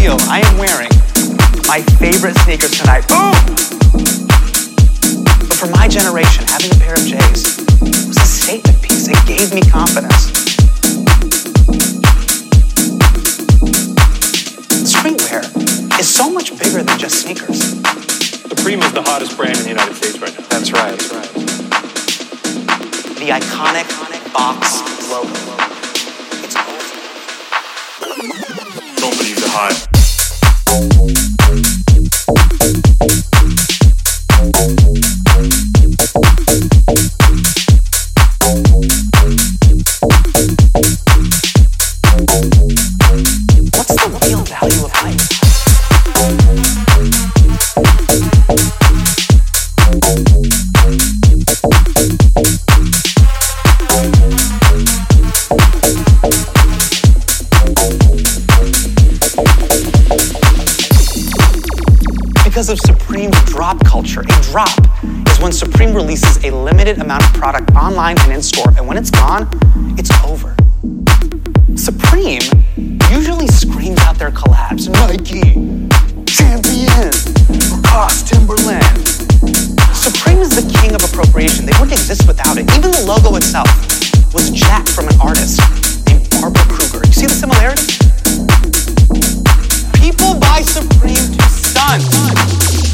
reveal I am wearing my favorite sneakers tonight. Boom! But for my generation, having a pair of J's was a statement piece. It gave me confidence. Streetwear is so much bigger than just sneakers. Supreme is the hottest brand in the United States right now. That's right. That's right. The iconic box logo. It's Don't believe the hype. Of Supreme's drop culture. A drop is when Supreme releases a limited amount of product online and in store, and when it's gone, it's over. Supreme usually screams out their collabs Nike, Champion, Lacoste, wouldn't exist without it. Even the logo itself was jacked from an artist named Barbara Kruger. You see the similarity? People buy Supreme to stun.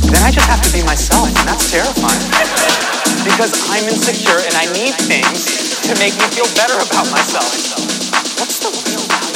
Then I just have to be myself, and that's terrifying. Because I'm insecure and I need things to make me feel better about myself. What's the real